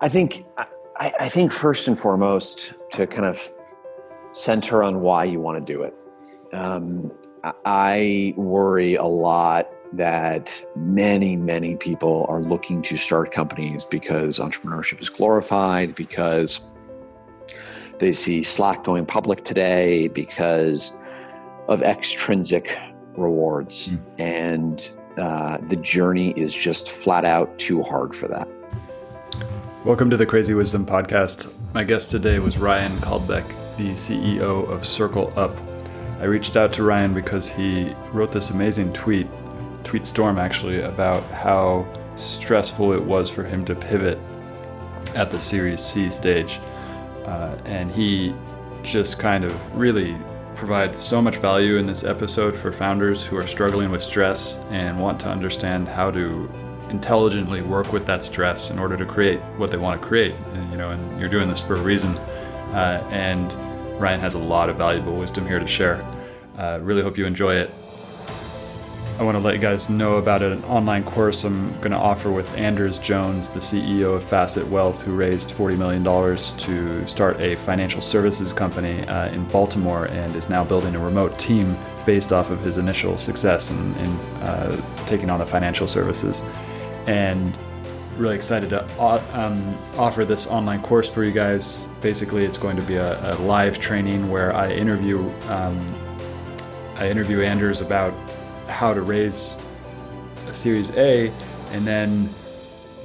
I think I, I think first and foremost to kind of center on why you want to do it. Um, I worry a lot that many, many people are looking to start companies because entrepreneurship is glorified, because they see Slack going public today, because of extrinsic rewards. Mm. And uh, the journey is just flat out too hard for that. Welcome to the Crazy Wisdom Podcast. My guest today was Ryan Caldbeck, the CEO of CircleUp. I reached out to Ryan because he wrote this amazing tweet, tweet storm actually, about how stressful it was for him to pivot at the Series C stage. Uh, and he just kind of really provides so much value in this episode for founders who are struggling with stress and want to understand how to intelligently work with that stress in order to create what they want to create. And, you know, and you're doing this for a reason. Uh, and Ryan has a lot of valuable wisdom here to share. Uh, really hope you enjoy it. I want to let you guys know about an online course I'm going to offer with Anders Jones, the CEO of Facet Wealth, who raised $40 million to start a financial services company uh, in Baltimore and is now building a remote team based off of his initial success in, in uh, taking on the financial services. And really excited to um, offer this online course for you guys. Basically, it's going to be a, a live training where I interview um, I interview Anders about how to raise a Series A and then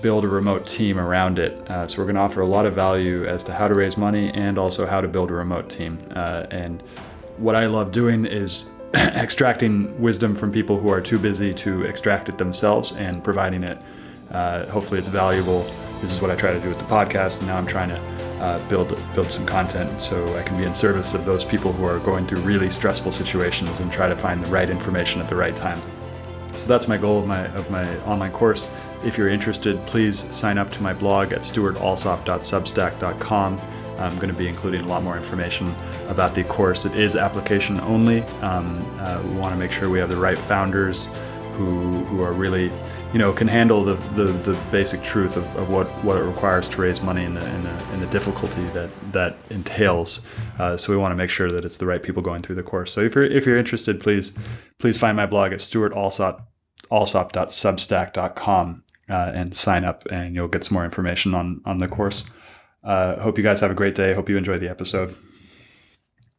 build a remote team around it. Uh, so we're going to offer a lot of value as to how to raise money and also how to build a remote team. Uh, and what I love doing is extracting wisdom from people who are too busy to extract it themselves and providing it. Uh, hopefully, it's valuable. This is what I try to do with the podcast, and now I'm trying to uh, build build some content so I can be in service of those people who are going through really stressful situations and try to find the right information at the right time. So that's my goal of my of my online course. If you're interested, please sign up to my blog at stuartalsop.substack.com. I'm going to be including a lot more information about the course. It is application only. Um, uh, we want to make sure we have the right founders who who are really you know, can handle the, the, the basic truth of, of what, what it requires to raise money and the, and the, and the difficulty that that entails. Uh, so we want to make sure that it's the right people going through the course. So if you're if you're interested, please please find my blog at stuartalsop.substack.com uh, and sign up, and you'll get some more information on on the course. Uh, hope you guys have a great day. Hope you enjoy the episode.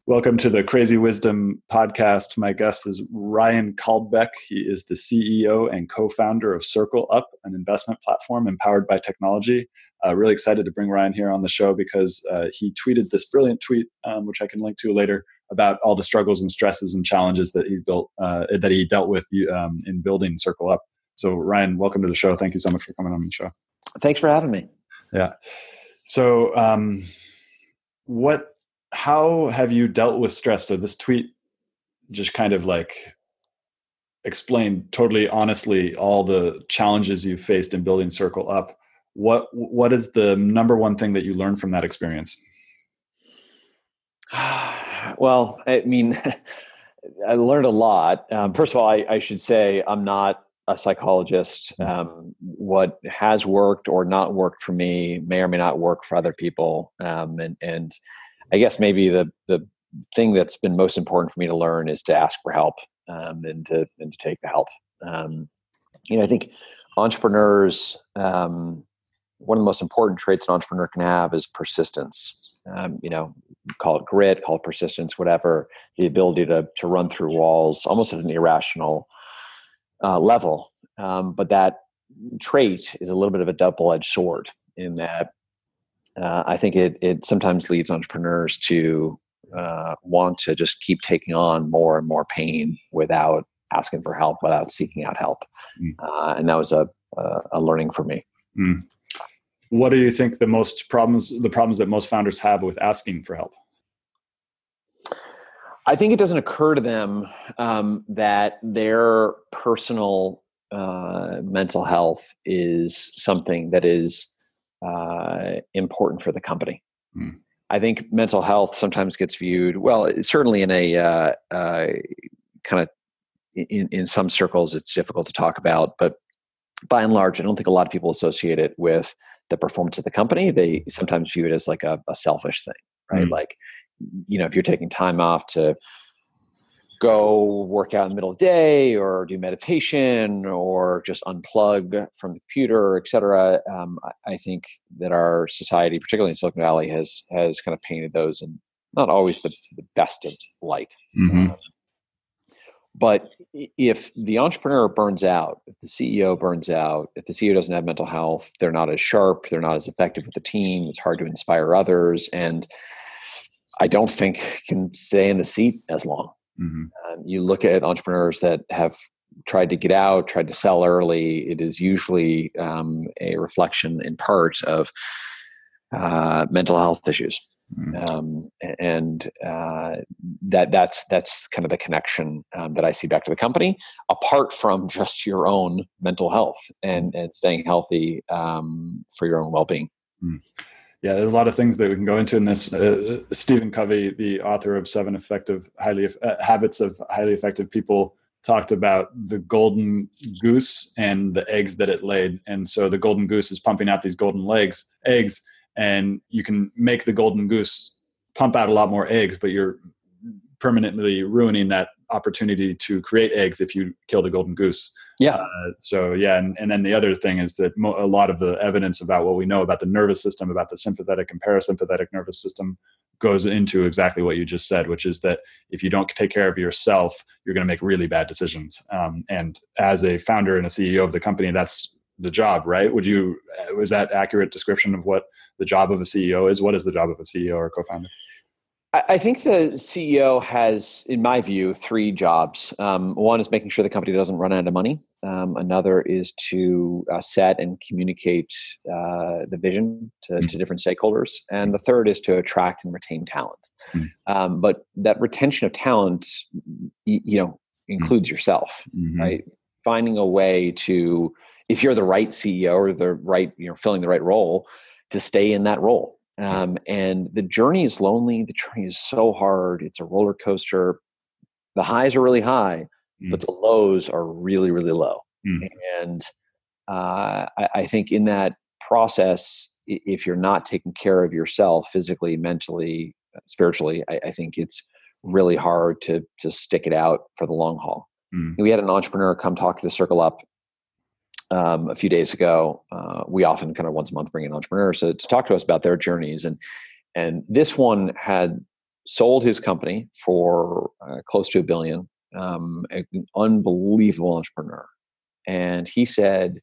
Welcome to the Crazy Wisdom podcast. My guest is Ryan Caldbeck. He is the CEO and co founder of CircleUp, an investment platform empowered by technology. Uh, really excited to bring Ryan here on the show because uh, he tweeted this brilliant tweet, um, which I can link to later, about all the struggles and stresses and challenges that he built, uh, that he dealt with um, in building CircleUp. So, Ryan, welcome to the show. Thank you so much for coming on the show. Thanks for having me. Yeah. So, um, what how have you dealt with stress? So this tweet just kind of like explained totally honestly all the challenges you faced in building CircleUp. What what is the number one thing that you learned from that experience? well, I mean, I learned a lot. Um, first of all, I, I, should say I'm not a psychologist. Um, what has worked or not worked for me may or may not work for other people, um, and and I guess maybe the the thing that's been most important for me to learn is to ask for help um, and to and to take the help. Um, you know, I think entrepreneurs. Um, one of the most important traits an entrepreneur can have is persistence. Um, you know, call it grit, call it persistence, whatever. The ability to to run through walls, almost at an irrational uh, level. Um, but that trait is a little bit of a double edged sword in that uh, I think it it sometimes leads entrepreneurs to uh, want to just keep taking on more and more pain without asking for help, without seeking out help, mm. uh, and that was a a learning for me. Mm. What do you think the most problems the problems that most founders have with asking for help? I think it doesn't occur to them um, that their personal uh, mental health is something that is uh, important for the company. Mm. I think mental health sometimes gets viewed well. Certainly, in a uh, uh, kind of in, in some circles, it's difficult to talk about, but by and large, I don't think a lot of people associate it with the performance of the company, they sometimes view it as like a, a selfish thing, right? Mm. Like, you know, if you're taking time off to go work out in the middle of the day or do meditation or just unplug from the computer, et cetera. Um, I, I, think that our society, particularly in Silicon Valley, has has kind of painted those in not always the, the best of light. Mm-hmm. Um, but if the entrepreneur burns out, if the CEO burns out, if the CEO doesn't have mental health, they're not as sharp, they're not as effective with the team, it's hard to inspire others, and I don't think can stay in the seat as long. Mm-hmm. Um, you look at entrepreneurs that have tried to get out, tried to sell early. It is usually um, a reflection, in part, of uh, mental health issues, mm-hmm. um, and uh, that that's that's kind of the connection um, that I see back to the company. Apart from just your own mental health and and staying healthy um, for your own well being. Mm yeah, there's a lot of things that we can go into in this. Uh, Stephen Covey, the author of Seven Effective Highly uh, Habits of Highly Effective People, talked about the golden goose and the eggs that it laid. And so the golden goose is pumping out these golden legs, eggs, and you can make the golden goose pump out a lot more eggs, but you're permanently ruining that opportunity to create eggs if you kill the golden goose. Yeah. Uh, so yeah, and, and then the other thing is that mo- a lot of the evidence about what we know about the nervous system, about the sympathetic and parasympathetic nervous system, goes into exactly what you just said, which is that if you don't take care of yourself, you're going to make really bad decisions. Um, and as a founder and a CEO of the company, that's the job, right? Would you was that accurate description of what the job of a CEO is? What is the job of a CEO or co-founder? I think the CEO has, in my view, three jobs. Um, one is making sure the company doesn't run out of money. Um, another is to uh, set and communicate uh, the vision to, mm. to, different stakeholders. And the third is to attract and retain talent. Mm. Um, but that retention of talent, you, you know, mm. includes mm. yourself, mm-hmm. right? Finding a way to, if you're the right CEO or the right, you know, filling the right role, to stay in that role um, and the journey is lonely. The journey is so hard. It's a roller coaster. The highs are really high, mm. but the lows are really, really low. Mm. And uh, I, I, think in that process, if you're not taking care of yourself physically, mentally, spiritually, I, I think it's really hard to to stick it out for the long haul. Mm. We had an entrepreneur come talk to the CircleUp um, a few days ago. Uh, we often kind of once a month bring in entrepreneurs to, to talk to us about their journeys, and and this one had sold his company for uh, close to a billion. Um, an unbelievable entrepreneur, and he said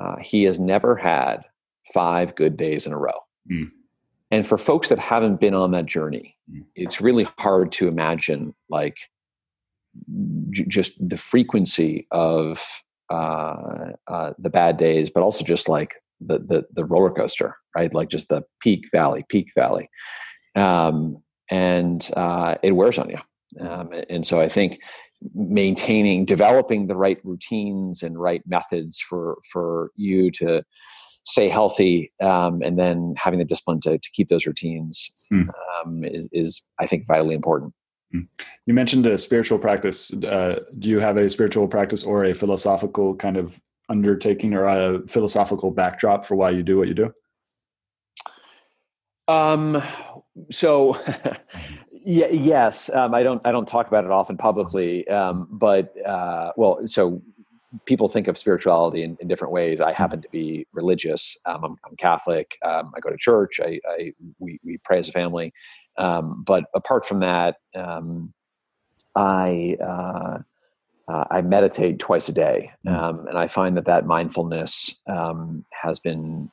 uh, he has never had five good days in a row. Mm. And for folks that haven't been on that journey, mm. it's really hard to imagine like j- just the frequency of uh, uh, the bad days, but also just like the, the the roller coaster, right? Like just the peak valley, peak valley, um, and uh, it wears on you. Um, and so I think maintaining, developing the right routines and right methods for for you to stay healthy, um, and then having the discipline to, to keep those routines mm. is, is, I think, vitally important. You mentioned a spiritual practice. Uh, do you have a spiritual practice or a philosophical kind of undertaking or a philosophical backdrop for why you do what you do? Um, so yeah, yes, um, I don't, I don't talk about it often publicly. Um, but, uh, well, so people think of spirituality in, in, different ways. I happen to be religious. Um, I'm, I'm, Catholic. Um, I go to church. I, I, we, we pray as a family. Um, but apart from that, um, I uh, uh, I meditate twice a day, mm. um, and I find that that mindfulness um, has been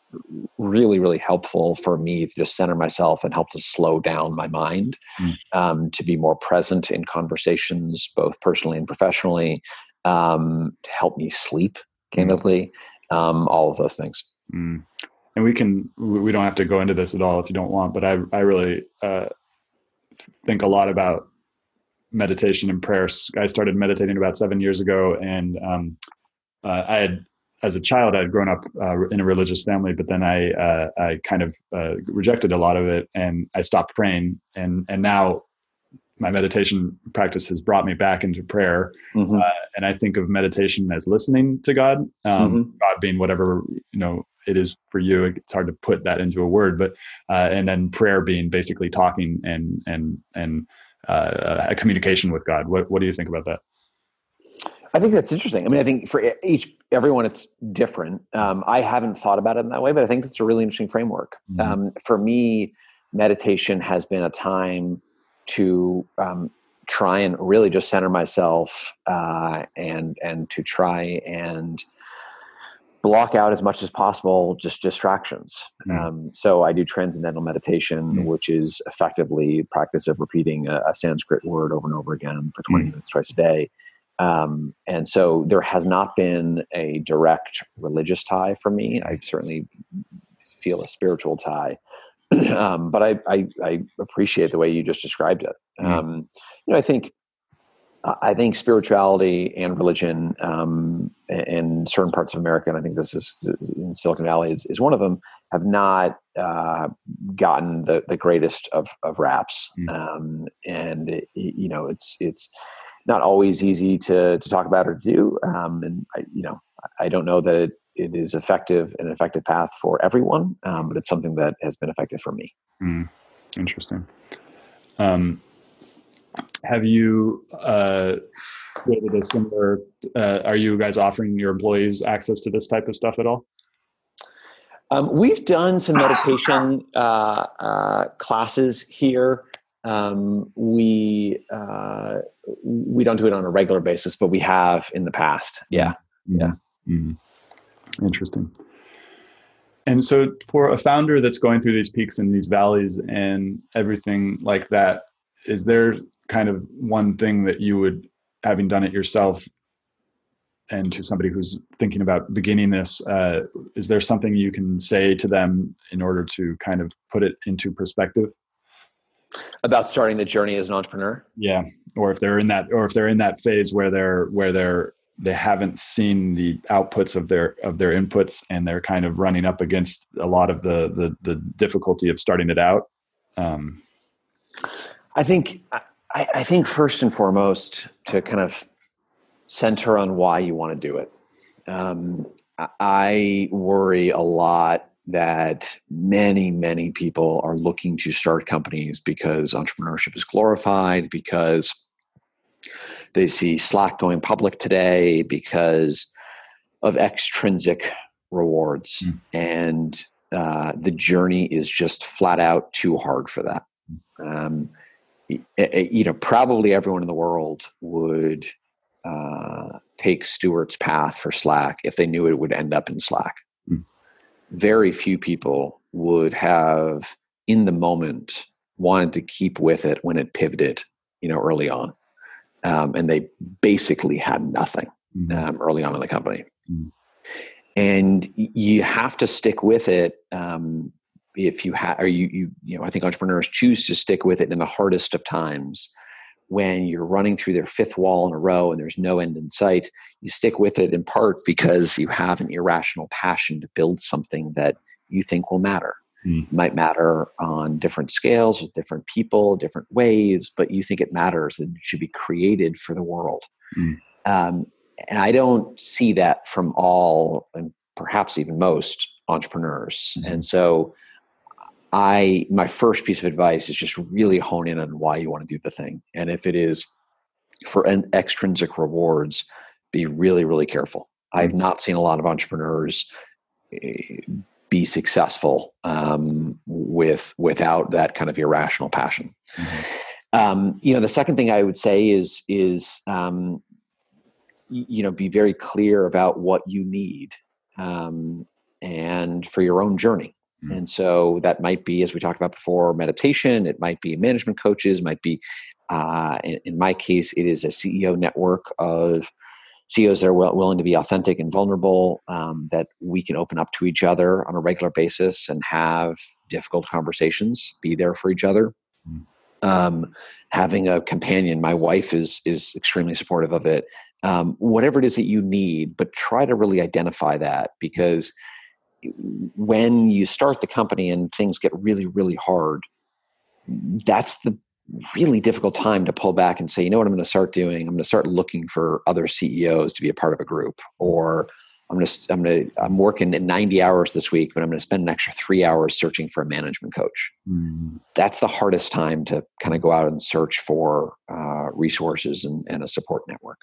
really, really helpful for me to just center myself and help to slow down my mind, mm. um, to be more present in conversations, both personally and professionally, um, to help me sleep, mm. candidly, um, all of those things. Mm and we can we don't have to go into this at all if you don't want but i i really uh, think a lot about meditation and prayer i started meditating about seven years ago and um, uh, i had as a child i had grown up uh, in a religious family but then i uh, i kind of uh, rejected a lot of it and i stopped praying and and now my meditation practice has brought me back into prayer, mm-hmm. uh, and I think of meditation as listening to God. Um, mm-hmm. God being whatever you know it is for you. It's hard to put that into a word, but uh, and then prayer being basically talking and and and uh, a communication with God. What what do you think about that? I think that's interesting. I mean, I think for each everyone, it's different. Um, I haven't thought about it in that way, but I think that's a really interesting framework. Mm-hmm. Um, for me, meditation has been a time to um, try and really just center myself uh, and and to try and block out as much as possible just distractions. Mm. Um, so I do transcendental meditation, mm. which is effectively practice of repeating a, a, Sanskrit word over and over again for 20 mm. minutes twice a day. Um, and so there has not been a direct religious tie for me. I certainly feel a spiritual tie. um, but I, I, I, appreciate the way you just described it. Mm. Um, you know, I think I think spirituality and religion um, in certain parts of America, and I think this is in Silicon Valley is, is one of them, have not uh, gotten the, the greatest of, of raps. Mm. Um, and it, you know, it's it's not always easy to to talk about or do. Um, and I, you know, I don't know that it, it is effective an effective path for everyone, um, but it's something that has been effective for me. Mm. Interesting. Um, have you uh, created a similar? Uh, are you guys offering your employees access to this type of stuff at all? Um, we've done some meditation uh, uh, classes here. Um, we uh, we don't do it on a regular basis, but we have in the past. Yeah, mm-hmm. yeah. Mm-hmm. Interesting. And so, for a founder that's going through these peaks and these valleys and everything like that, is there kind of one thing that you would, having done it yourself, and to somebody who's thinking about beginning this, uh, is there something you can say to them in order to kind of put it into perspective? About starting the journey as an entrepreneur? Yeah, or if they're in that, or if they're in that phase where they're where they're they haven't seen the outputs of their of their inputs and they're kind of running up against a lot of the the, the difficulty of starting it out um, i think I, I think first and foremost to kind of center on why you want to do it. Um, I worry a lot that many, many people are looking to start companies because entrepreneurship is glorified, because they see Slack going public today, because of extrinsic rewards. Mm. And uh, the journey is just flat out too hard for that. Um, you know, probably everyone in the world would uh, take Stewart's path for Slack if they knew it would end up in Slack. Mm. Very few people would have, in the moment, wanted to keep with it when it pivoted, you know, early on. Um, and they basically had nothing mm. um, early on in the company. Mm. And you have to stick with it um, if you have, or you, you, you know, I think entrepreneurs choose to stick with it in the hardest of times when you're running through their fifth wall in a row and there's no end in sight. You stick with it in part because you have an irrational passion to build something that you think will matter. Mm. might matter on different scales with different people, different ways, but you think it matters and it should be created for the world. Mm. Um, and I don't see that from all, and perhaps even most entrepreneurs. Mm. And so I my first piece of advice is just really hone in on why you want to do the thing, and if it is for an extrinsic rewards, be really really careful. I've mm-hmm. not seen a lot of entrepreneurs eh, be successful um, with without that kind of irrational passion. Mm-hmm. Um, you know, the second thing I would say is is um, you know be very clear about what you need um, and for your own journey Mm. And so that might be, as we talked about before, meditation. It might be management coaches. Might be, uh, in, in, my case, it is a CEO network of CEOs that are well, willing to be authentic and vulnerable. Um, that we can open up to each other on a regular basis and have difficult conversations. Be there for each other. Mm. Um, having a companion. My wife is is extremely supportive of it. Um, whatever it is that you need, but try to really identify that because when you start the company and things get really really hard that's the really difficult time to pull back and say, you know what I'm going to start doing? I'm going to start looking for other CEOs to be a part of a group, or I'm going to I'm going to I'm working 90 hours this week, but I'm going to spend an extra three hours searching for a management coach. Mm. That's the hardest time to kind of go out and search for uh, resources and, and, a support network.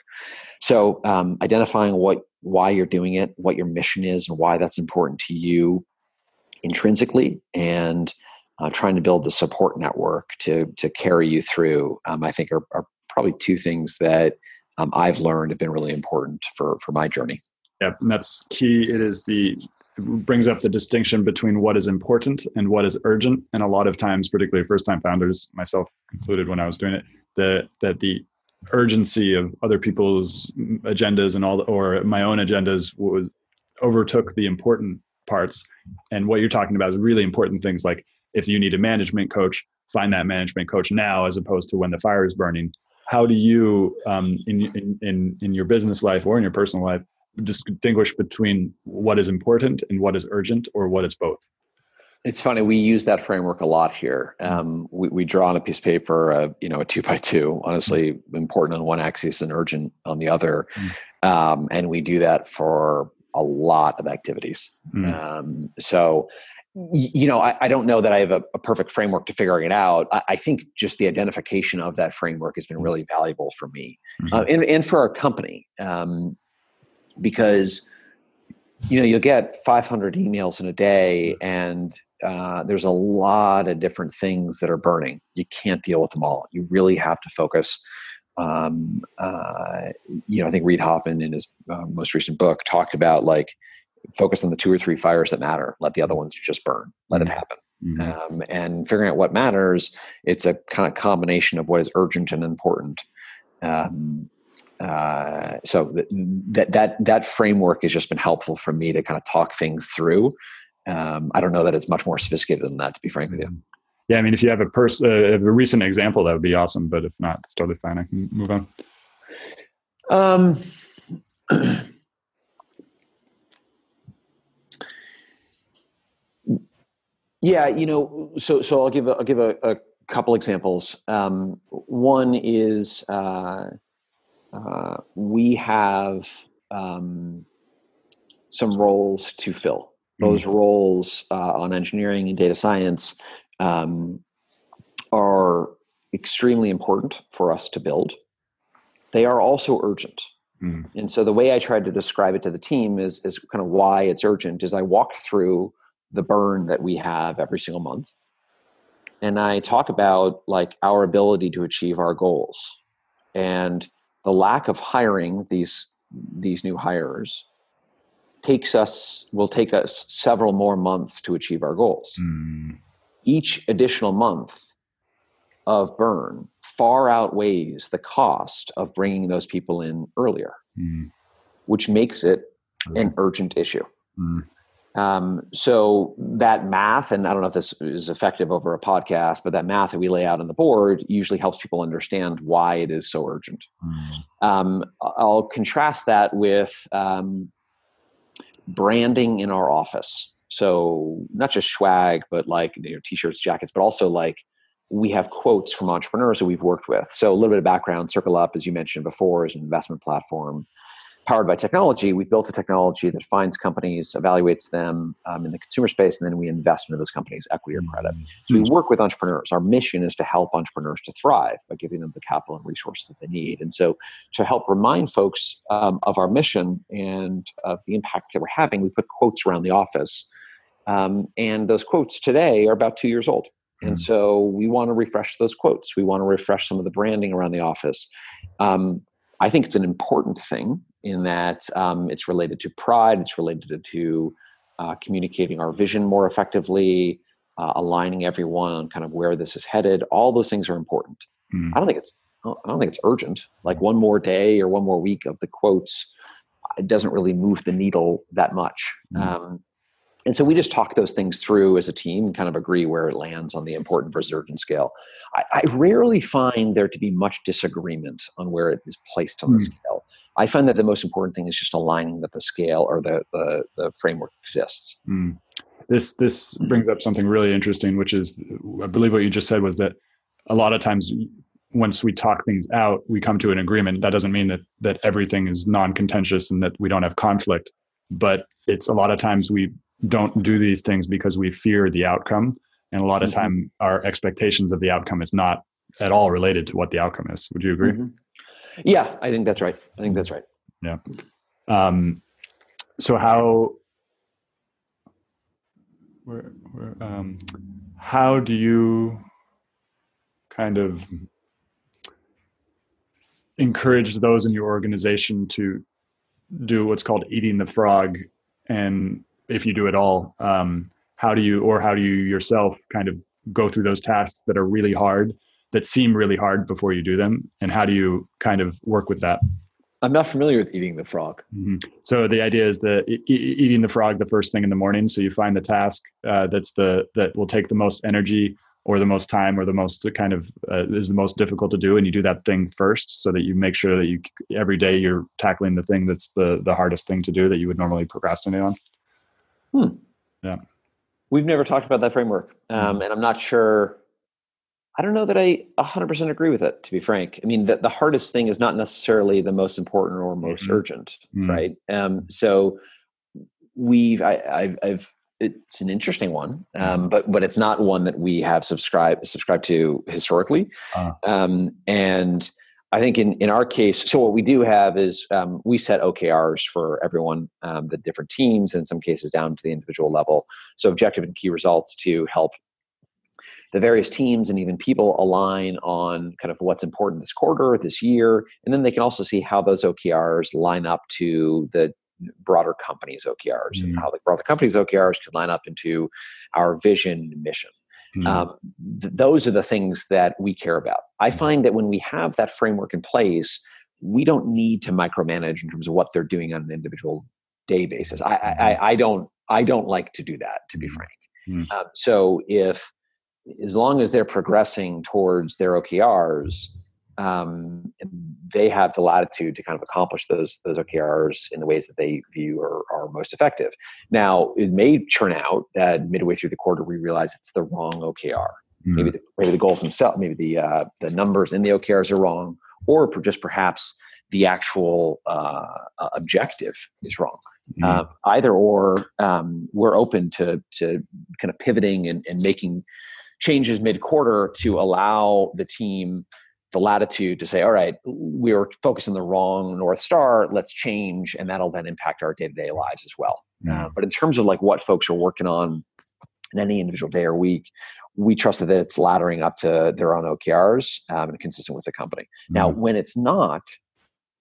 So um, identifying what why you're doing it, what your mission is, and why that's important to you intrinsically, and uh, trying to build the support network to to carry you through. Um, I think are, are, probably two things that um, I've learned have been really important for for my journey. Yeah, and that's key. It is the it brings up the distinction between what is important and what is urgent. And a lot of times, particularly first time founders, myself included when I was doing it, that that the urgency of other people's agendas and all or my own agendas was overtook the important parts. And what you're talking about is really important things like if you need a management coach, find that management coach now as opposed to when the fire is burning. How do you, um, in, in, in, your business life or in your personal life, distinguish between what is important and what is urgent or what is both? It's funny. We use that framework a lot here. Um, we, we, draw on a piece of paper, uh, you know, a two by two. Honestly, important on one axis and urgent on the other, mm. um, and we do that for a lot of activities. Mm. Um, so, you know, I, I, don't know that I have a, a, perfect framework to figuring it out. I, I, think just the identification of that framework has been really valuable for me mm-hmm. uh, and, and, for our company um, because you know you'll get 500 emails in a day and uh, there's a lot of different things that are burning you can't deal with them all you really have to focus um, uh, you know i think reid hoffman in his uh, most recent book talked about like focus on the two or three fires that matter. Let the other ones just burn. Let mm-hmm. it happen. Mm-hmm. um, and figuring out what matters it's a kind of combination of what is urgent and important. Um, uh, so th- that that that framework has just been helpful for me to kind of talk things through. Um, i don't know that it's much more sophisticated than that to be frank with you. Mm-hmm. yeah i mean if you have a person uh, a recent example that would be awesome but if not it's totally fine. I can move on. Um Yeah, you know, so so I'll give a, I'll give a, a couple examples. Um, one is uh, uh, we have um, some roles to fill. Those mm-hmm. roles uh, on engineering and data science um, are extremely important for us to build. They are also urgent. Mm. And so the way I tried to describe it to the team is, is kind of why it's urgent is I walked through the burn that we have every single month and i talk about like our ability to achieve our goals and the lack of hiring these these new hires takes us will take us several more months to achieve our goals mm. each additional month of burn far outweighs the cost of bringing those people in earlier mm. which makes it an urgent issue mm. Um, so that math, and I don't know if this is effective over a podcast, but that math that we lay out on the board usually helps people understand why it is so urgent. Mm. Um, I'll contrast that with um, branding in our office. So not just swag, but like you know, t-shirts, jackets, but also like we have quotes from entrepreneurs that we've worked with. So a little bit of background: CircleUp, as you mentioned before, is an investment platform powered by technology, we've built a technology that finds companies, evaluates them um, in the consumer space, and then we invest into those companies, equity or credit. So we work with entrepreneurs. Our mission is to help entrepreneurs to thrive by giving them the capital and resources that they need. And so, to help remind folks um, of our mission and of the impact that we're having, we put quotes around the office. Um, and those quotes today are about two years old. And mm. so we want to refresh those quotes. We want to refresh some of the branding around the office. Um, I think it's an important thing in that um, it's related to pride, it's related to uh, communicating our vision more effectively, uh, aligning everyone on kind of where this is headed. All those things are important. Mm. I don't think it's I don't think it's urgent. Like one more day or one more week of the quotes, it doesn't really move the needle that much. Mm. Um, and so we just talk those things through as a team and kind of agree where it lands on the important versus urgent scale. I, I rarely find there to be much disagreement on where it is placed on mm. the scale. I find that the most important thing is just aligning that the scale or the the, the framework exists. Mm. This this brings up something really interesting, which is I believe what you just said was that a lot of times once we talk things out, we come to an agreement. That doesn't mean that that everything is non-contentious and that we don't have conflict, but it's a lot of times we don't do these things because we fear the outcome, and a lot of mm-hmm. time our expectations of the outcome is not at all related to what the outcome is. Would you agree? Mm-hmm. Yeah, I think that's right. I think that's right. Yeah. Um, so how where, where, um, how do you kind of encourage those in your organization to do what's called eating the frog and if you do it all um, how do you or how do you yourself kind of go through those tasks that are really hard that seem really hard before you do them and how do you kind of work with that i'm not familiar with eating the frog mm-hmm. so the idea is that e- eating the frog the first thing in the morning so you find the task uh, that's the that will take the most energy or the most time or the most kind of uh, is the most difficult to do and you do that thing first so that you make sure that you every day you're tackling the thing that's the the hardest thing to do that you would normally procrastinate on hmm. yeah we've never talked about that framework um, hmm. and i'm not sure i don't know that i 100% agree with it to be frank i mean the, the hardest thing is not necessarily the most important or most mm-hmm. urgent mm-hmm. right um, so we've I, have I've it's an interesting one, um, mm-hmm. but but it's not one that we have subscribed subscribed to historically. Uh. Um, and I think in in our case, so what we do have is um, we set OKRs for everyone, um, the different teams, in some cases down to the individual level. So objective and key results to help the various teams and even people align on kind of what's important this quarter, this year, and then they can also see how those OKRs line up to the broader companies OKRs mm-hmm. and mm. how the broader companies OKRs could line up into our vision mission. Mm-hmm. Um, th- those are the things that we care about. I mm. find that when we have that framework in place, we don't need to micromanage in terms of what they're doing on an individual day basis. I, I, mm-hmm. I don't I don't like to do that, to be frank. Mm-hmm. Um, so if as long as they're progressing towards their OKRs, um, they have the latitude to kind of accomplish those those OKRs in the ways that they view are, are most effective. Now, it may turn out that midway through the quarter we realize it's the wrong OKR. Mm-hmm. Maybe the, maybe the goals themselves, maybe the uh, the numbers in the OKRs are wrong, or just perhaps the actual uh, uh, objective is wrong. Mm-hmm. Uh, either or, um, we're open to to kind of pivoting and, and making changes mid quarter to allow the team the latitude to say, all right, we are focused on the wrong North Star, let's change, and that'll then impact our day to day lives as well. Mm. Uh, but in terms of like what folks are working on in any individual day or week, we trust that it's laddering up to their own OKRs um, and consistent with the company. Mm. Now, when it's not,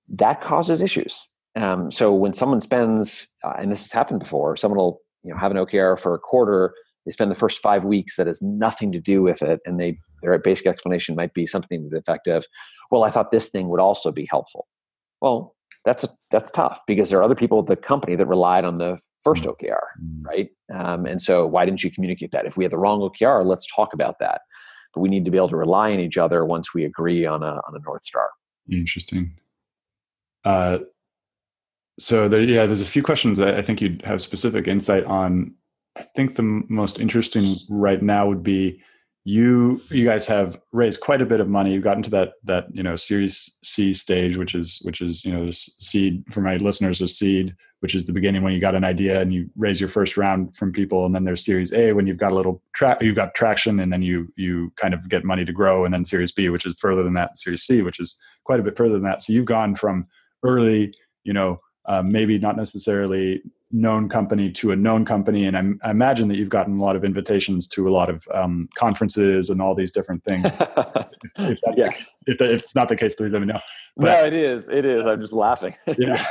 that causes issues. Um, so when someone spends, uh, and this has happened before, someone will you know have an OKR for a quarter they spend the first five weeks that has nothing to do with it and they their basic explanation might be something to the effect of well i thought this thing would also be helpful. Well that's that's tough because there are other people at the company that relied on the first mm. okr mm. right? Um, and so why didn't you communicate that? If we had the wrong okr let's talk about that. But we need to be able to rely on each other once we agree on a on a north star. Interesting. Uh, so there, yeah, there's a few questions I think you'd have specific insight on I think the most interesting right now would be you you guys have raised quite a bit of money. You've gotten to that that you know Series C stage, which is which is you know this seed for my listeners, a seed, which is the beginning when you got an idea and you raise your first round from people, and then there's Series A when you've got a little track, you've got traction, and then you you kind of get money to grow, and then Series B, which is further than that, Series C, which is quite a bit further than that. So you've gone from early, you know, uh, maybe not necessarily known company to a known company and I'm, i imagine that you've gotten a lot of invitations to a lot of um, conferences and all these different things. If, the, if, if, it's not the case please let me know. But, no it is it is. I'm just laughing. Yeah.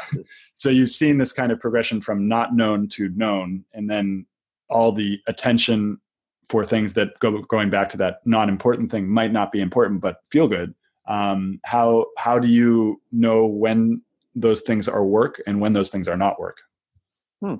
So you've seen this kind of progression from not known to known and then all the attention for things that go going back to that non-important thing might not be important but feel good. Um, how how do you know when those things are work and when those things are not work Hmm.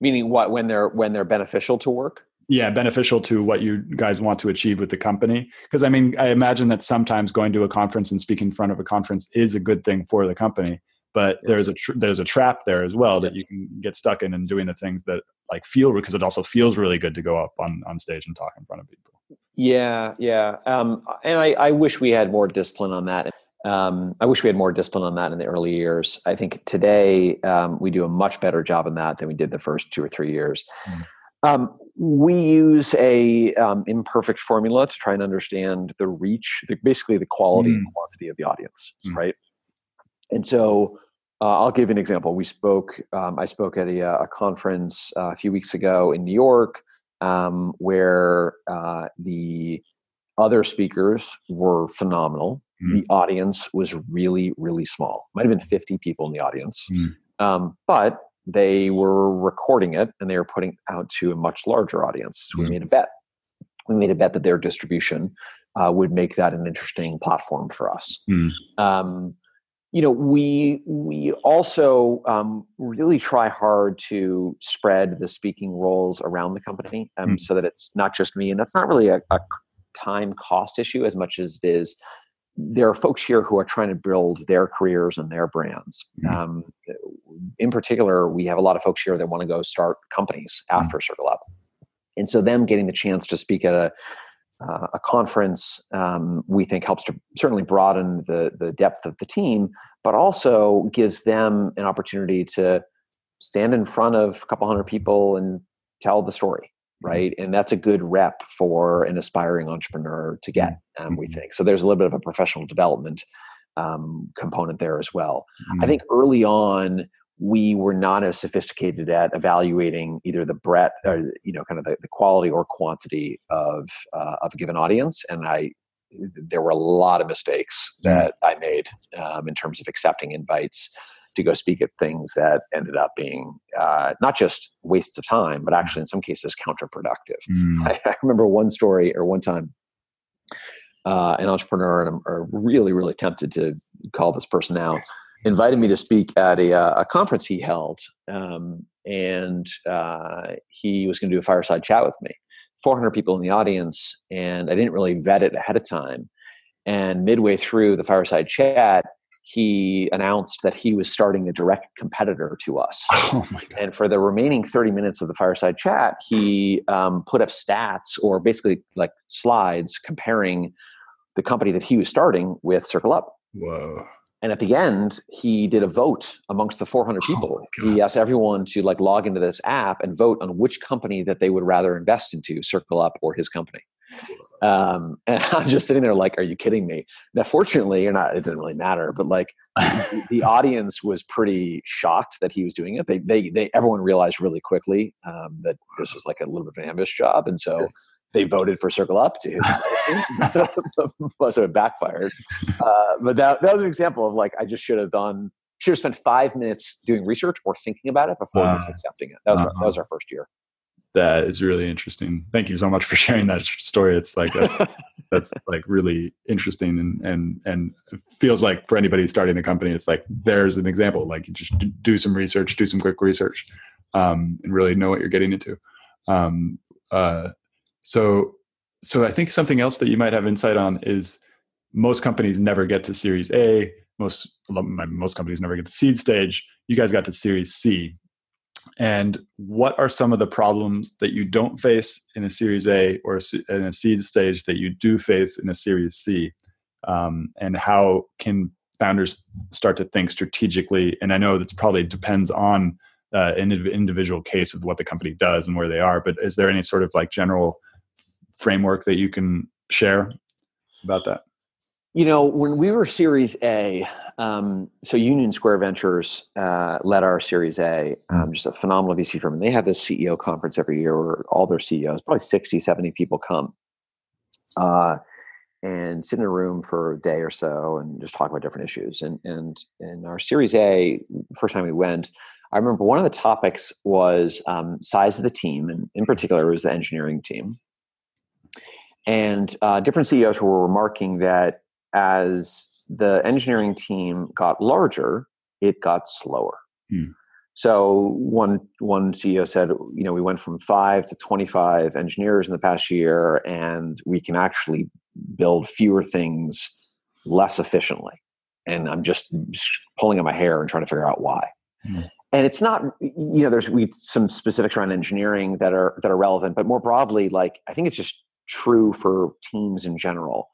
Meaning what when they're when they're beneficial to work? Yeah, beneficial to what you guys want to achieve with the company. Because I mean, I imagine that sometimes going to a conference and speaking in front of a conference is a good thing for the company. But yeah. there's a tr- there's a trap there as well that you can get stuck in and doing the things that like feel because it also feels really good to go up on on stage and talk in front of people. Yeah, yeah. Um, and I, I wish we had more discipline on that. Um, I wish we had more discipline on that in the early years. I think today um, we do a much better job on that than we did the first two or three years. Mm. Um, we use a um, imperfect formula to try and understand the reach, the, basically the quality mm. and quantity of the audience, mm. right? And so uh, I'll give an example. We spoke. Um, I spoke at a, uh, a conference uh, a few weeks ago in New York, um, where uh, the other speakers were phenomenal. Mm. The audience was really, really small. Might have been 50 people in the audience, mm. um, but they were recording it and they were putting out to a much larger audience. So we mm. made a bet. We made a bet that their distribution uh, would make that an interesting platform for us. Mm. Um, you know, we we also um, really try hard to spread the speaking roles around the company, um, mm. so that it's not just me, and that's not really a, a time cost issue as much as it is there are folks here who are trying to build their careers and their brands. Mm. Um, in particular, we have a lot of folks here that want to go start companies mm. after mm. CircleUp. And so, them getting the chance to speak at a, uh, a conference, um, we think helps to certainly broaden the, the depth of the team, but also gives them an opportunity to stand in front of a couple hundred people and tell the story. Mm-hmm. right? And that's a good rep for an aspiring entrepreneur to get, um, we mm-hmm. think. So there's a little bit of a professional development um, component there as well. Mm-hmm. I think early on, we were not as sophisticated at evaluating either the breadth or you know kind of the, the quality or quantity of uh, of a given audience and i there were a lot of mistakes that i made um, in terms of accepting invites to go speak at things that ended up being uh, not just wastes of time, but actually in some cases counterproductive. Mm. I, I, remember one story or one time, uh, an entrepreneur, and I'm are really, really tempted to call this person out, invited me to speak at a, uh, a conference he held. Um, and uh, he was going to do a fireside chat with me. 400 people in the audience, and I didn't really vet it ahead of time. And midway through the fireside chat, he announced that he was starting a direct competitor to us. Oh and for the remaining 30 minutes of the fireside chat, he um, put up stats or basically like slides comparing the company that he was starting with CircleUp. Whoa. And at the end, he did a vote amongst the 400 people. Oh he asked everyone to like log into this app and vote on which company that they would rather invest into, CircleUp or his company. Um, and I'm just sitting there like, are you kidding me? Now, fortunately, you're not, it didn't really matter, but like the, the, audience was pretty shocked that he was doing it. They, they, they, everyone realized really quickly um, that this was like a little bit of an ambush job. And so they voted for CircleUp to his so it backfired. Uh, but that, that was an example of like, I just should have done, should have spent five minutes doing research or thinking about it before uh, accepting it. That was, uh-huh. our, that was our first year that is really interesting. Thank you so much for sharing that story. It's like that's, that's like really interesting and and and feels like for anybody starting a company, it's like there's an example. Like you just do some research, do some quick research, um, and really know what you're getting into. Um, uh, so so I think something else that you might have insight on is most companies never get to Series A. Most my most companies never get to seed stage. You guys got to Series C and what are some of the problems that you don't face in a series a or in a seed stage that you do face in a series c? Um, and how can founders start to think strategically? And i know that probably depends on uh, an individual case of what the company does and where they are but is there any sort of like general framework that you can share about that you know when we were series a um, so Union Square Ventures uh, led our Series A, um, just a phenomenal VC firm. And they have this CEO conference every year where all their CEOs, probably 60, 70 people come uh, and sit in a room for a day or so and just talk about different issues. And, and in our Series A, first time we went, I remember one of the topics was um, size of the team, and in particular, it was the engineering team. And uh, different CEOs were remarking that as the engineering team got larger, it got slower. Hmm. So one one CEO said, you know, we went from five to twenty five engineers in the past year, and we can actually build fewer things less efficiently. And I'm just, pulling at my hair and trying to figure out why. Hmm. And it's not, you know, there's we some specifics around engineering that are that are relevant, but more broadly, like I think it's just true for teams in general.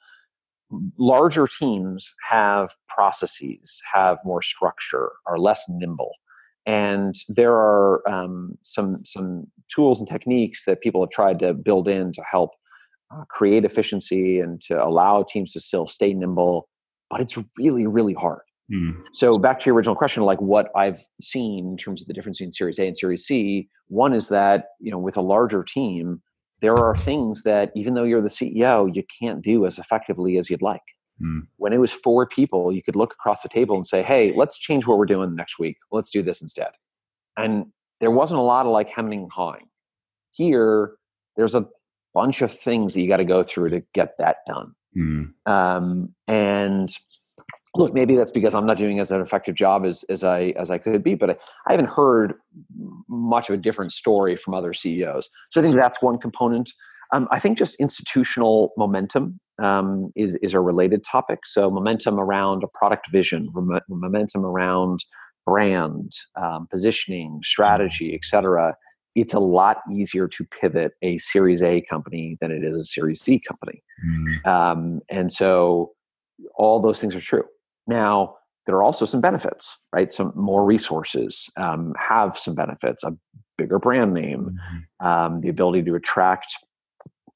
Larger teams have processes, have more structure, are less nimble. And there are um, some, some tools and techniques that people have tried to build in to help uh, create efficiency and to allow teams to still stay nimble, but it's really, really hard. Mm. So back to your original question, like what I've seen in terms of the difference between Series A and Series C, one is that you know with a larger team, there are things that even though you're the CEO, you can't do as effectively as you'd like. Mm. When it was four people, you could look across the table and say, "Hey, let's change what we're doing next week. Let's do this instead." And there wasn't a lot of like hemming and hawing. Here, there's a bunch of things that you got to go through to get that done. Mm. Um, and look, maybe that's because I'm not doing as an effective job as, as I as I could be, but I, I haven't heard much of a different story from other CEOs. So I think that's one component. Um, I think just institutional momentum um, is is a related topic. So momentum around a product vision, rem- momentum around brand, um, positioning, strategy, etc. It's a lot easier to pivot a Series A company than it is a Series C company, mm. and so all those things are true. Now, there are also some benefits, right? Some more resources um, have some benefits, a bigger brand name, mm-hmm. um, the ability to attract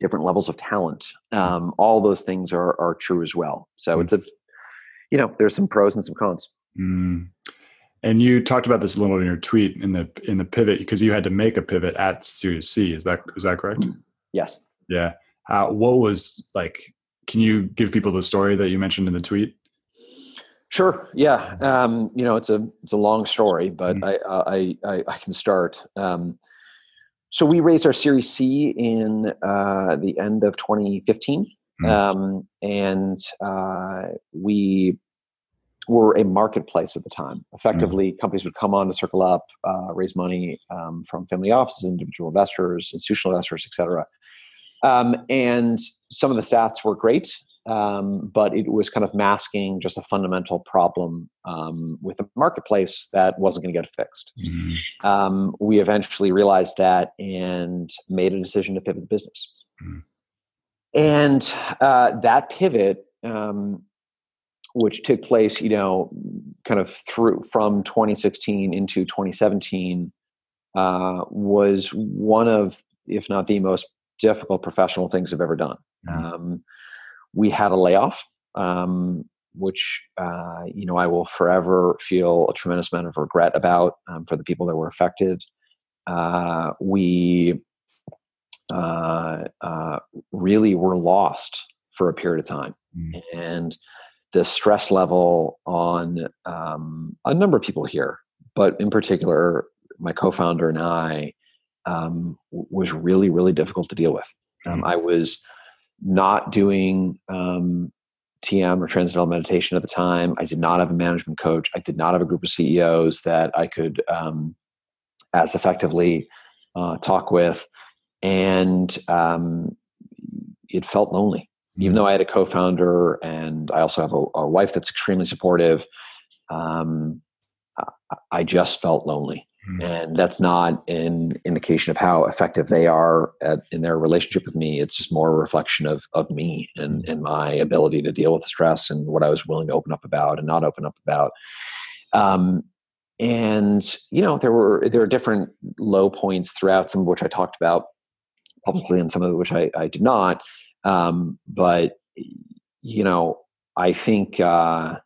different levels of talent. Um, all those things are, are true as well. So mm-hmm. it's a, you know, there's some pros and some cons. Mm. And you talked about this a little in your tweet in the in the pivot because you had to make a pivot at Series C. Is that is that correct? Yes. Yeah. Uh, what was like? Can you give people the story that you mentioned in the tweet? Sure. Yeah. Um, you know, it's a it's a long story, but mm-hmm. I, I, I I can start. Um, so we raised our Series C in uh, the end of 2015, mm-hmm. um, and uh, we were a marketplace at the time. Effectively, mm-hmm. companies would come on to CircleUp, uh, raise money um, from family offices, individual investors, institutional investors, etc. Um, and some of the stats were great um, but it was kind of masking just a fundamental problem um, with the marketplace that wasn't going to get fixed. Mm-hmm. Um, we eventually realized that and made a decision to pivot the business. Mm-hmm. And uh, that pivot, um, which took place, you know, kind of through from 2016 into 2017, uh, was one of, if not the most difficult professional things I've ever done. Mm-hmm um, we had a layoff, um, which uh, you know I will forever feel a tremendous amount of regret about um, for the people that were affected. Uh, we uh, uh really were lost for a period of time, mm. and the stress level on um, a number of people here, but in particular my co-founder and I, um, was really really difficult to deal with. Um, mm. I was not doing um, TM or transcendental meditation at the time. I did not have a management coach. I did not have a group of CEOs that I could um, as effectively uh, talk with. And um, it felt lonely. Even mm-hmm. though I had a co founder and I also have a, a wife that's extremely supportive, um, I just felt lonely. Mm-hmm. And that's not an indication of how effective they are at, in their relationship with me. It's just more a reflection of, of me and, and my ability to deal with stress and what I was willing to open up about and not open up about. Um, and you know there were there are different low points throughout some of which i talked about publicly and some of which i, I did not um, but you know i think uh,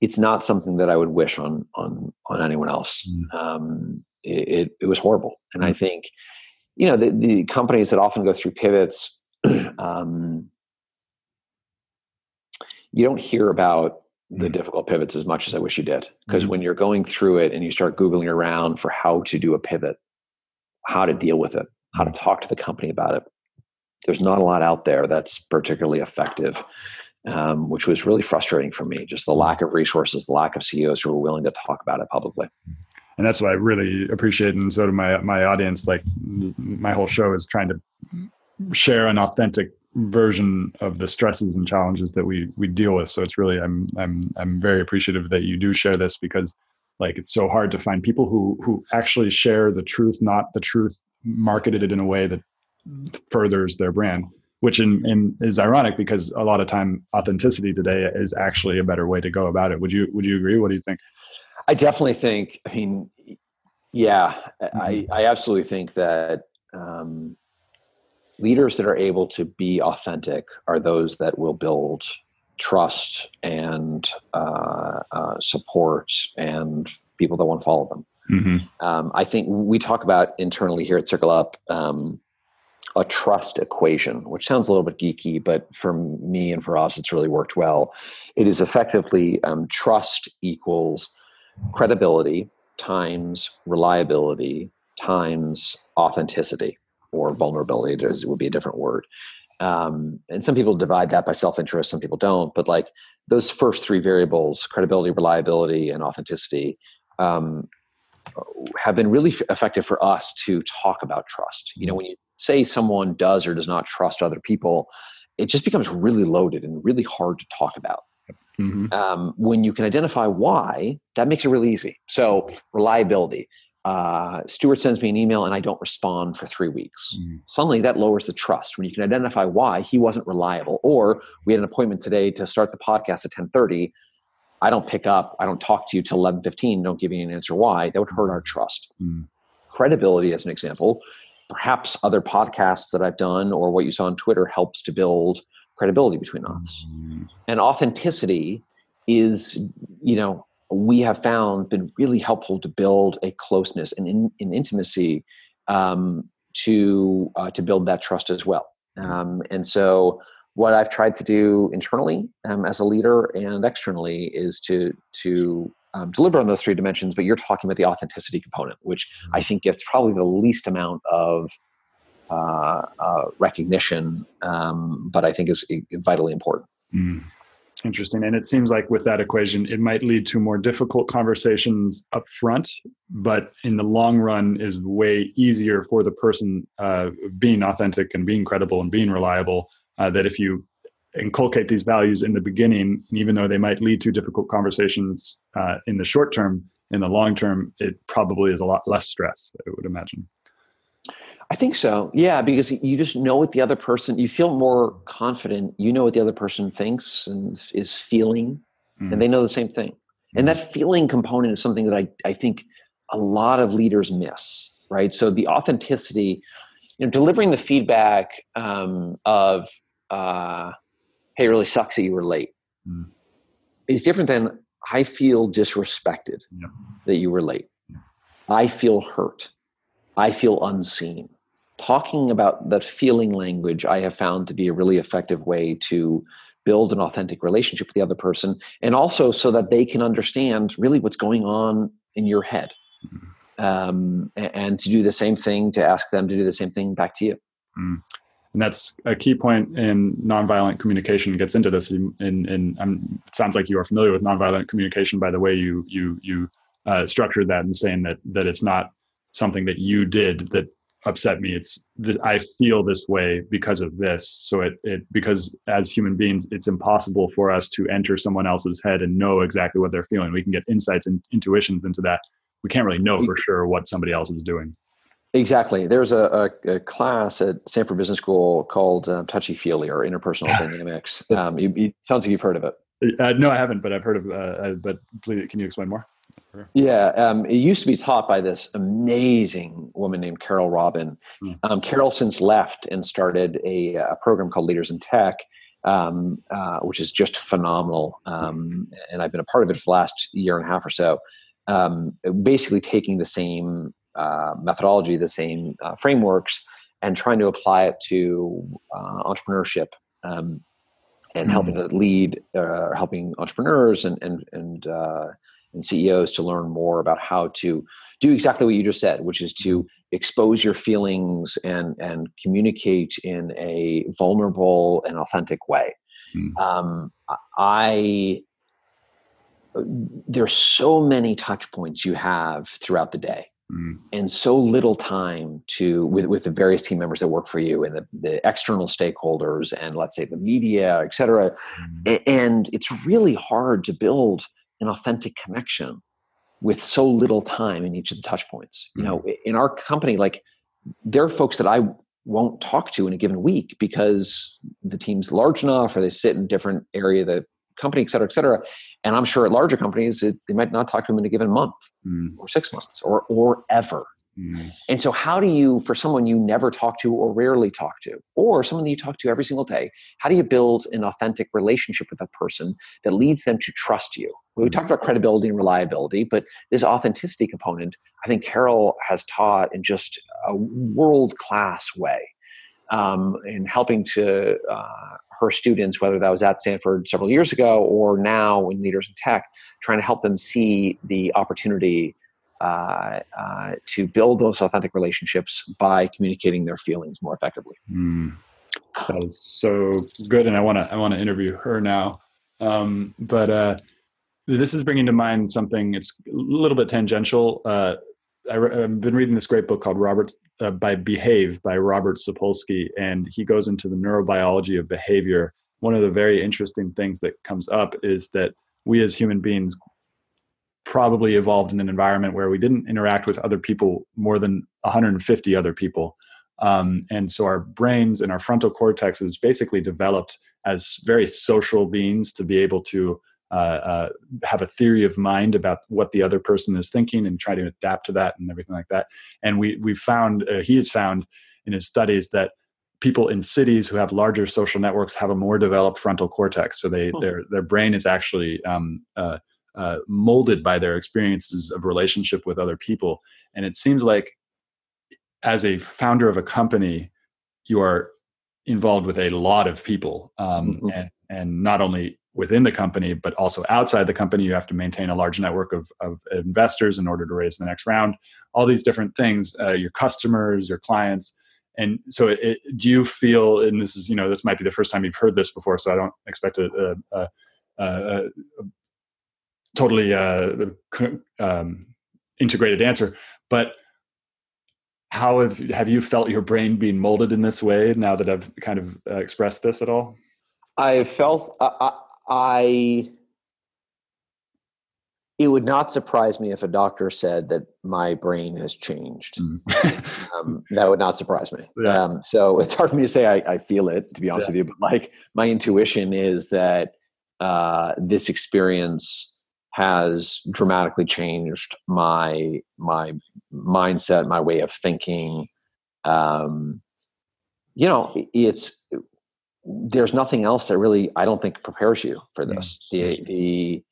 it's not something that I would wish on on on anyone else. Mm. Um, it, it, was horrible, and mm. I think you know the, the companies that often go through pivots. um, you don't hear about the mm. difficult pivots as much as I wish you did. Because mm when you're going through it and you start Googling around for how to do a pivot, how to deal with it, how to mm. talk to the company about it, there's not a lot out there that's particularly effective um, which was really frustrating for me. Just the lack of resources, the lack of CEOs who were willing to talk about it publicly. And that's what I really appreciate, and so do my my audience. Like my whole show is trying to share an authentic version of the stresses and challenges that we we deal with. So it's really I'm I'm I'm very appreciative that you do share this because like it's so hard to find people who who actually share the truth, not the truth marketed it in a way that furthers their brand which in, in, is ironic because a lot of time authenticity today is actually a better way to go about it. Would you would you agree? What do you think? I definitely think. I mean, yeah, mm-hmm. I I absolutely think that um, leaders that are able to be authentic are those that will build trust and uh, uh, support and people that want to follow them. Mm-hmm. Um, I think we talk about internally here at CircleUp um, a trust equation, which sounds a little bit geeky, but for me and for us, it's really worked well. It is effectively um, trust equals credibility times reliability times authenticity or vulnerability. It would be a different word. Um, and some people divide that by self-interest some people don't but like those first three variables credibility reliability and authenticity um, have been really effective for us to talk about trust you know when you say someone does or does not trust other people it just becomes really loaded and really hard to talk about mm-hmm. um, when you can identify why that makes it really easy so reliability uh, Stuart sends me an email and I don't respond for three weeks. Mm. Suddenly that lowers the trust when you can identify why he wasn't reliable. Or we had an appointment today to start the podcast at 1030. I don't pick up, I don't talk to you till 1115, don't give you an answer why. That would hurt our trust. Mm. Credibility, as an example, perhaps other podcasts that I've done or what you saw on Twitter helps to build credibility between us. Mm. And authenticity is, you know, we have found been really helpful to build a closeness and in, in intimacy um, to uh, to build that trust as well. Um, and so, what I've tried to do internally um, as a leader and externally is to to um, deliver on those three dimensions. But you're talking about the authenticity component, which I think gets probably the least amount of uh, uh, recognition, um, but I think is vitally important. Mm. Interesting. And it seems like with that equation, it might lead to more difficult conversations up front, but in the long run is way easier for the person uh, being authentic and being credible and being reliable. Uh, that if you inculcate these values in the beginning, even though they might lead to difficult conversations uh, in the short term, in the long term, it probably is a lot less stress, I would imagine. I think so. Yeah, because you just know what the other person, you feel more confident. You know what the other person thinks and is feeling, mm. and they know the same thing. And that mm. feeling component is something that I, I think a lot of leaders miss, right? So the authenticity, you know, delivering the feedback um, of, uh, hey, it really sucks that you were late mm. is different than I feel disrespected yeah. that you were late. Yeah. I feel hurt. I feel unseen talking about that feeling language i have found to be a really effective way to build an authentic relationship with the other person and also so that they can understand really what's going on in your head mm-hmm. um, and to do the same thing to ask them to do the same thing back to you mm. And that's a key point in nonviolent communication gets into this. And, and, um, it sounds like you are familiar with nonviolent communication by the way you you you uh, structured that and saying that that it's not something that you did that upset me. It's that i feel this way because of this. So it, it because as human beings it's impossible for us to enter someone else's head and know exactly what they're feeling. We can get insights and intuitions into that. We can't really know for sure what somebody else is doing exactly there's a, a, a class at stanford business school called uh, touchy feely or interpersonal dynamics um, it, it, sounds like you've heard of it uh, no i haven't but i've heard of uh, uh but please can you explain more yeah, um, it used to be taught by this amazing woman named Carole Robin. Mm. Um, Carole since left and started a, a, program called Leaders in Tech, um, uh, which is just phenomenal. Um, and I've been a part of it for the last year and a half or so. Um, basically, taking the same uh, methodology, the same uh, frameworks, and trying to apply it to uh, entrepreneurship um, and mm. helping to lead, uh, helping entrepreneurs and and and uh, and CEOs to learn more about how to do exactly what you just said, which is to expose your feelings and and communicate in a vulnerable and authentic way. Mm. Um, I there's so many touch points you have throughout the day mm. and so little time to with, with the various team members that work for you and the, the external stakeholders and let's say the media et cetera mm. and it's really hard to build an authentic connection with so little time in each of the touch points. You know, mm-hmm. in our company, like there are folks that I won't talk to in a given week because the team's large enough or they sit in different area of the company, et cetera, et cetera. And I'm sure at larger companies, it, they might not talk to them in a given month mm. or six months or, or ever. Mm. And so, how do you, for someone you never talk to or rarely talk to, or someone that you talk to every single day, how do you build an authentic relationship with that person that leads them to trust you? We talked about credibility and reliability, but this authenticity component, I think Carole has taught in just a world class way um, in helping to uh, her students, whether that was at Stanford several years ago or now in Leaders in Tech, trying to help them see the opportunity uh, uh, to build those authentic relationships by communicating their feelings more effectively. Mm. That is so good, and I want to I want to interview her now. Um, but uh, this is bringing to mind something. It's a little bit tangential. I, have been reading this great book called Robert uh, by Behave by Robert Sapolsky, and he goes into the neurobiology of behavior. One of the very interesting things that comes up is that we as human beings probably evolved in an environment where we didn't interact with other people more than 150 other people. Um, and so our brains and our frontal cortex is basically developed as very social beings to be able to uh, uh, have a theory of mind about what the other person is thinking and try to adapt to that and everything like that. And we we found uh, he has found in his studies that people in cities who have larger social networks have a more developed frontal cortex. So they their their brain is actually um, uh, uh, molded by their experiences of relationship with other people. And it seems like as a founder of a company, you are involved with a lot of people um, mm-hmm. and and not only within the company, but also outside the company. You have to maintain a large network of, of investors in order to raise the next round. All these different things, uh, your customers, your clients. And so, it, it, do you feel, and this is, you know, this might be the first time you've heard this before, so I don't expect a, a, a, a totally uh, um, integrated answer, but how have have you felt your brain being molded in this way now that I've kind of uh, expressed this at all? I felt I it would not surprise me if a doctor said that my brain has changed. Mm. um, that would not surprise me. Yeah. Um, so it's hard for me to say I, I feel it, to be honest yeah. with you. But like my intuition is that uh, this experience has dramatically changed my my mindset, my way of thinking. Um, you know, it's there's nothing else that really I don't think prepares you for this. The the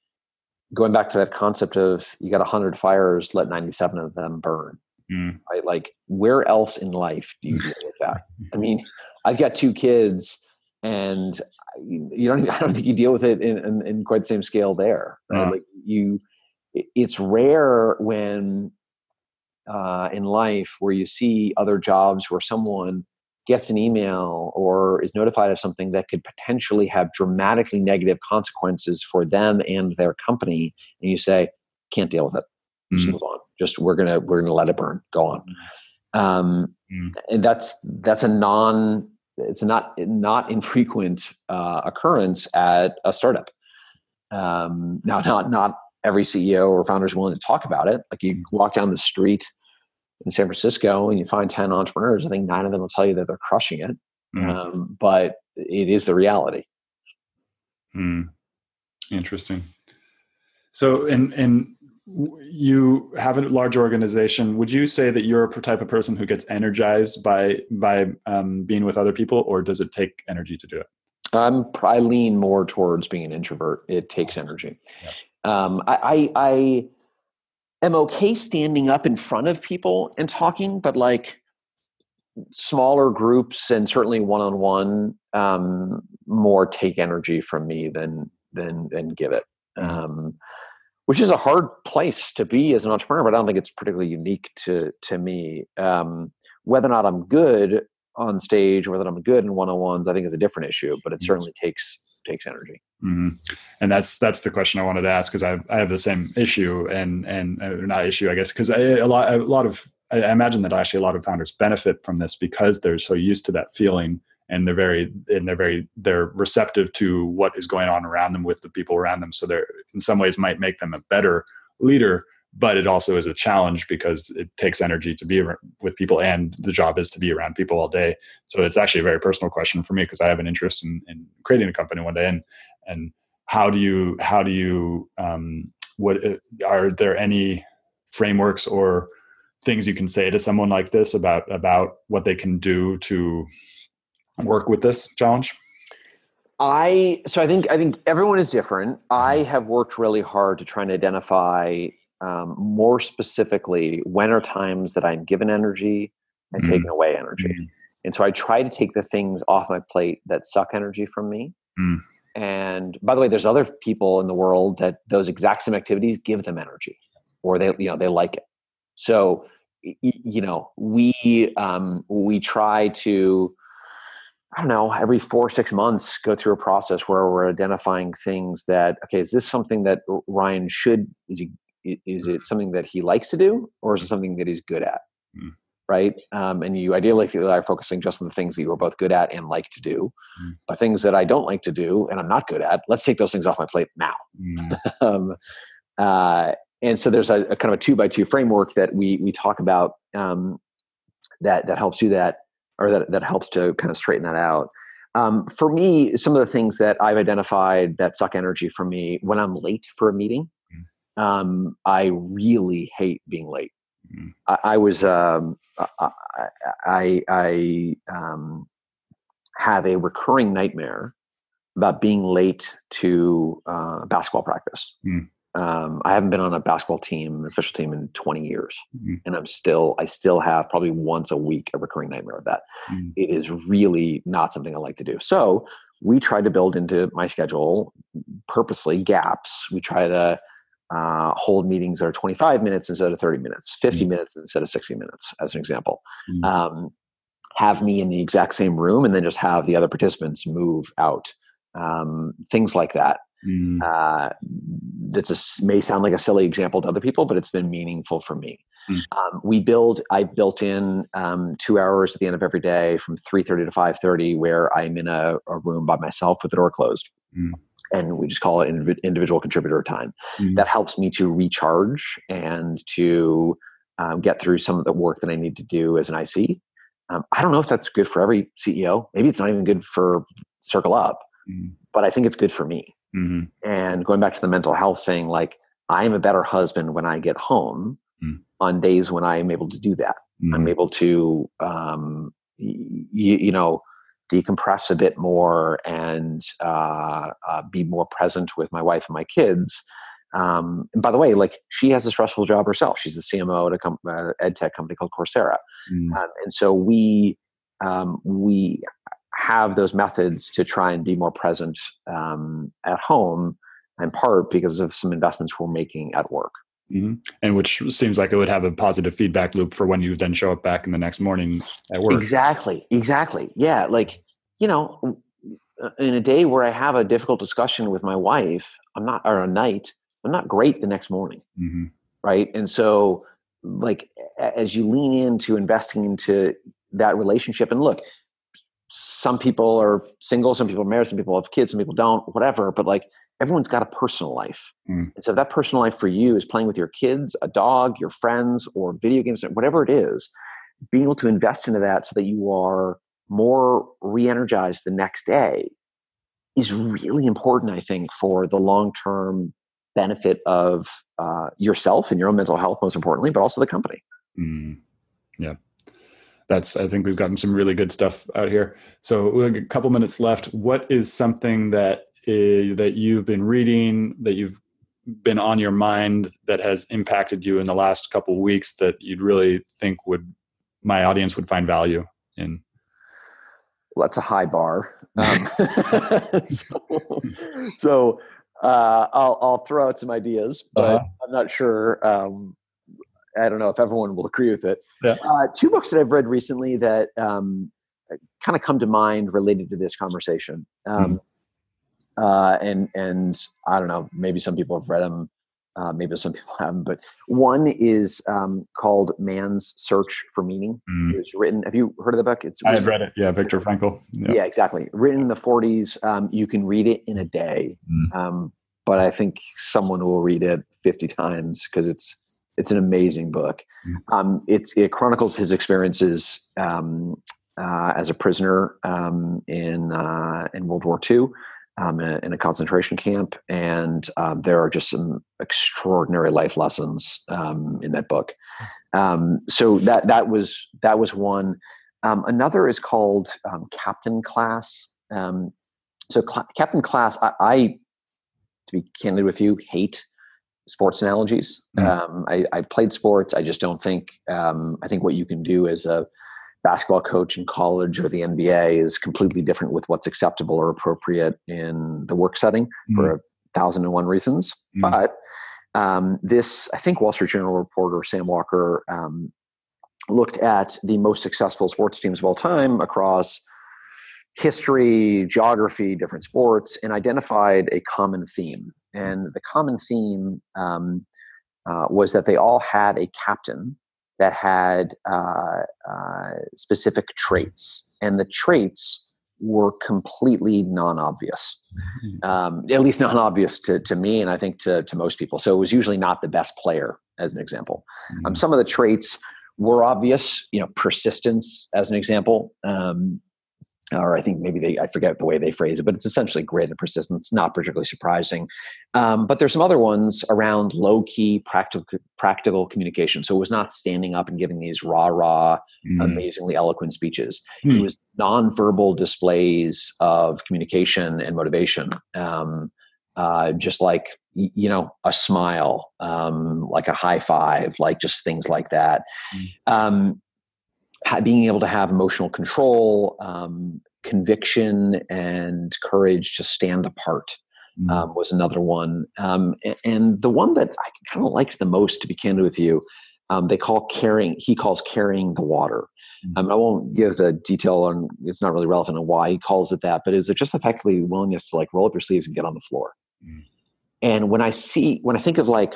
going back to that concept of you got 100 fires let 97 of them burn mm. right like where else in life do you deal with that i mean i've got two kids and you don't even, i don't think you deal with it in, in, in quite the same scale there right? uh like you it's rare when uh, in life where you see other jobs where someone gets an email or is notified of something that could potentially have dramatically negative consequences for them and their company and you say can't deal with it. Just mm-hmm. move on. Just we're gonna we're gonna let it burn. Go on. Um, mm-hmm. and that's that's a non it's a not not infrequent uh, occurrence at a startup. Um, now not not every ceo or founder is willing to talk about it. Like you walk down the street in San Francisco and you find 10 entrepreneurs, I think nine of them will tell you that they're crushing it. Mm. Um, but it is the reality. Mm. Interesting. So, and, and you have a large organization. Would you say that you're a type of person who gets energized by, by um, being with other people or does it take energy to do it? I'm, I lean more towards being an introvert. It takes energy. Yeah. Um, I, I, I am okay standing up in front of people and talking, but like smaller groups and certainly one on one more take energy from me than than than give it. Mm-hmm. Um, which is a hard place to be as an entrepreneur, but I don't think it's particularly unique to to me. Um, whether or not I'm good on stage, or that I'm good in one on ones, I think is a different issue. But it certainly takes takes energy. Mm-hmm. And that's that's the question I wanted to ask because I I have the same issue and and uh, not issue I guess because a lot a lot of I imagine that actually a lot of founders benefit from this because they're so used to that feeling and they're very and they're very they're receptive to what is going on around them with the people around them so they're in some ways might make them a better leader but it also is a challenge because it takes energy to be with people and the job is to be around people all day. So it's actually a very personal question for me because i have an interest in, in, creating a company one day and and how do you how do you um, what uh, are there any frameworks or things you can say to someone like this about about what they can do to work with this challenge? I so i think i think everyone is different. I mm-hmm. have worked really hard to try and identify um, more specifically when are times that i'm given energy and mm-hmm. taking away energy mm-hmm. and so i try to take the things off my plate that suck energy from me mm. and by the way there's other people in the world that those exact same activities give them energy or they you know they like it so you know we um, we try to I don't know, every four, six months, go through a process where we're identifying things that, okay, is this something that Ryan should, is he, is it something that he likes to do or is it something that he's good at mm. right um, and you ideally are focusing just on the things that you are both good at and like to do mm. but things that i don't like to do and i'm not good at let's take those things off my plate now mm. um, uh, and so there's a, a, kind of a two by two framework that we we talk about um, that that helps do that or that that helps to kind of straighten that out um, for me some of the things that i've identified that suck energy from me when i'm late for a meeting um, I really hate being late. Mm. I, I, was um, I I, I um, have a recurring nightmare about being late to uh, basketball practice. Mm. Um, I haven't been on a basketball team, official team, in 20 years, mm. and I'm still I still have probably once a week a recurring nightmare of that. Mm. It is really not something I like to do. So we try to build into my schedule purposely gaps. We try to uh, hold meetings that are 25 minutes instead of 30 minutes, 50 mm-hmm. minutes instead of 60 minutes, as an example. Mm-hmm. Um, have me in the exact same room and then just have the other participants move out. Um, things like that. Mm-hmm. Uh, that's a may sound like a silly example to other people, but it's been meaningful for me. Mm. Um, we build. I built in um, two hours at the end of every day from three thirty to five thirty, where I'm in a, a, room by myself with the door closed. Mm and we just call it individual contributor time. Mm-hmm. That helps me to recharge and to um, get through some of the work that I need to do as an IC. Um, I don't know if that's good for every CEO. Maybe it's not even good for CircleUp, mm-hmm. but I think it's good for me. Mm-hmm. And going back to the mental health thing, like I am a better husband when I get home mm. on days when I am able to do that. I'm mm-hmm. able to, um, y- you know, decompress a bit more and uh, uh, be more present with my wife and my kids. Um, and by the way, like she has a stressful job herself. She's the CMO at a com- uh, ed tech company called Coursera, mm. um, and so we um, we have those methods to try and be more present um, at home, in part because of some investments we're making at work. Mm-hmm. And which seems like it would have a positive feedback loop for when you then show up back in the next morning at work. Exactly. Exactly. Yeah. Like, you know, uh, in a day where I have a difficult discussion with my wife, I'm not, or a night, I'm not great the next morning. Mm-hmm. Right. And so, like, as you lean into investing into that relationship, and look, some people are single, some people are married, some people have kids, some people don't, whatever. But like, everyone's got a personal life. Mm. And so if that personal life for you is playing with your kids, a dog, your friends, or video games, whatever it is, being able to invest into that so that you are more re-energized the next day is really important, I think, for the long-term benefit of uh, yourself and your own mental health, most importantly, but also the company. Mm. Yeah. That's, I think we've gotten some really good stuff out here. So, a couple minutes left. What is something that uh, that you've been reading that you've been on your mind that has impacted you in the last couple of weeks that you'd really think would my audience would find value in? Well, that's a high bar. Um, so, so uh, I'll, I'll throw out some ideas but uh-huh. i'm not sure um, i don't know if everyone will agree with it. Yeah. uh, two books that i've read recently that um, kind of come to mind related to this conversation. Mm-hmm uh, and and I don't know, maybe some people have read them, uh, maybe some people haven't. But one is um, called "Man's Search for Meaning." Mm. It was written. Have you heard of the book? It's I've read it. Yeah, Viktor Frankl. Yeah, yeah exactly. Written in the '40s. Um, you can read it in a day, mm. um, but I think someone will read it 50 times because it's it's an amazing book. Mm-hmm. Um, it's it chronicles his experiences um, uh, as a prisoner um, in uh, in World War II. Um, in, a, in, a, concentration camp, and um, there are just some extraordinary life lessons um, in that book. Um, so that that was that was one. Um, another is called um, Captain Class. so Cl- Captain Class, I, I, to be candid with you, hate sports analogies. Mm. I, I, played sports. I just don't think. I think what you can do as a basketball coach in college or the NBA is completely different with what's acceptable or appropriate in the work setting mm. for a thousand and one reasons. Mm. But um, this, I think, Wall Street Journal reporter Sam Walker um, looked at the most successful sports teams of all time across history, geography, different sports, and identified a common theme. And the common theme um, uh, was that they all had a captain that had uh, uh, specific traits, and the traits were completely non-obvious, mm-hmm. um, at least non-obvious to, to me, and I think to, to most people. So it was usually not the best player, as an example. Um. Um, some of the traits were obvious, you know, persistence, as an example. Um, or I think maybe they, I forget the way they phrase it, but it's essentially grit and persistence, not particularly surprising. Um, but there's some other ones around low key practical, practical communication. So it was not standing up and giving these rah rah, mm. amazingly eloquent speeches. Mm. It was nonverbal displays of communication and motivation. Um, uh, just like you know a smile um, like a high five like just things like that mm. um, being able to have emotional control, um, conviction, and courage to stand apart mm. um, was another one. Um, and the one that I kind of liked the most, to be candid with you, um, they call carrying. He calls carrying the water. Mm. I won't give the detail on. It's not really relevant on why he calls it that, but is it just effectively willingness to like roll up your sleeves and get on the floor? Mm. And when I see, when I think of like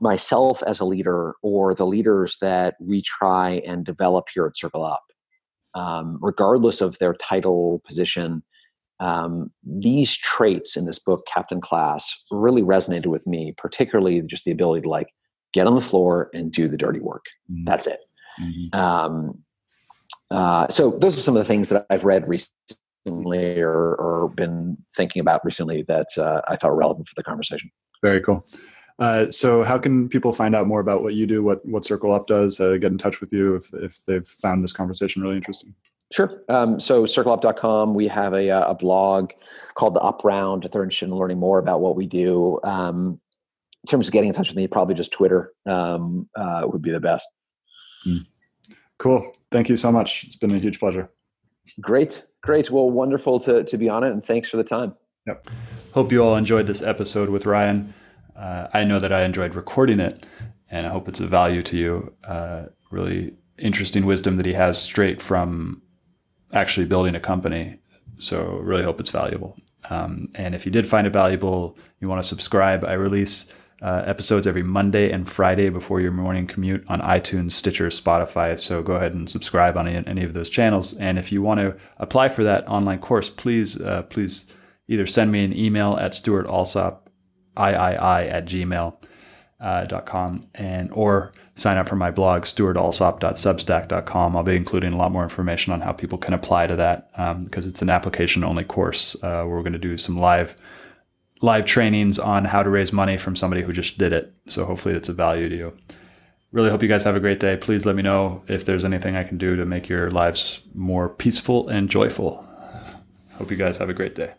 myself as a leader or the leaders that we try and develop here at CircleUp, um, regardless of their title, position, um, these traits in this book, Captain Class, really resonated with me, particularly just the ability to like get on the floor and do the dirty work. Mm-hmm. That's it. Mm-hmm. Um, uh, so those are some of the things that I've read recently or, or been thinking about recently that uh, I thought relevant for the conversation. Very cool. Uh, so how can people find out more about what you do, what, what CircleUp does, uh, get in touch with you if, if they've found this conversation really interesting? Sure. Um, so circleup.com, we have a, uh, a blog called the Up Round if they're interested in learning more about what we do. Um, in terms of getting in touch with me, probably just Twitter um, uh, would be the best. Mm. Cool. Thank you so much. It's been a huge pleasure. Great. Great. Well, wonderful to, to be on it. And thanks for the time. Yep. Hope you all enjoyed this episode with Ryan uh, I know that I enjoyed recording it, and I hope it's of value to you. Uh, really interesting wisdom that he has straight from actually building a company. So really hope it's valuable. Um, and if you did find it valuable, you want to subscribe. I release uh, episodes every Monday and Friday before your morning commute on iTunes, Stitcher, Spotify. So go ahead and subscribe on any, of those channels. And if you want to apply for that online course, please uh, please either send me an email at Stuart Alsop iii at gmail.com uh, and or sign up for my blog stuartalsop.substack.com i'll be including a lot more information on how people can apply to that because um, it's an application only course. Uh, we're going to do some live live trainings on how to raise money from somebody who just did it. So hopefully it's of value to you. Really hope you guys have a great day. Please let me know if there's anything i can do to make your lives more peaceful and joyful. Hope you guys have a great day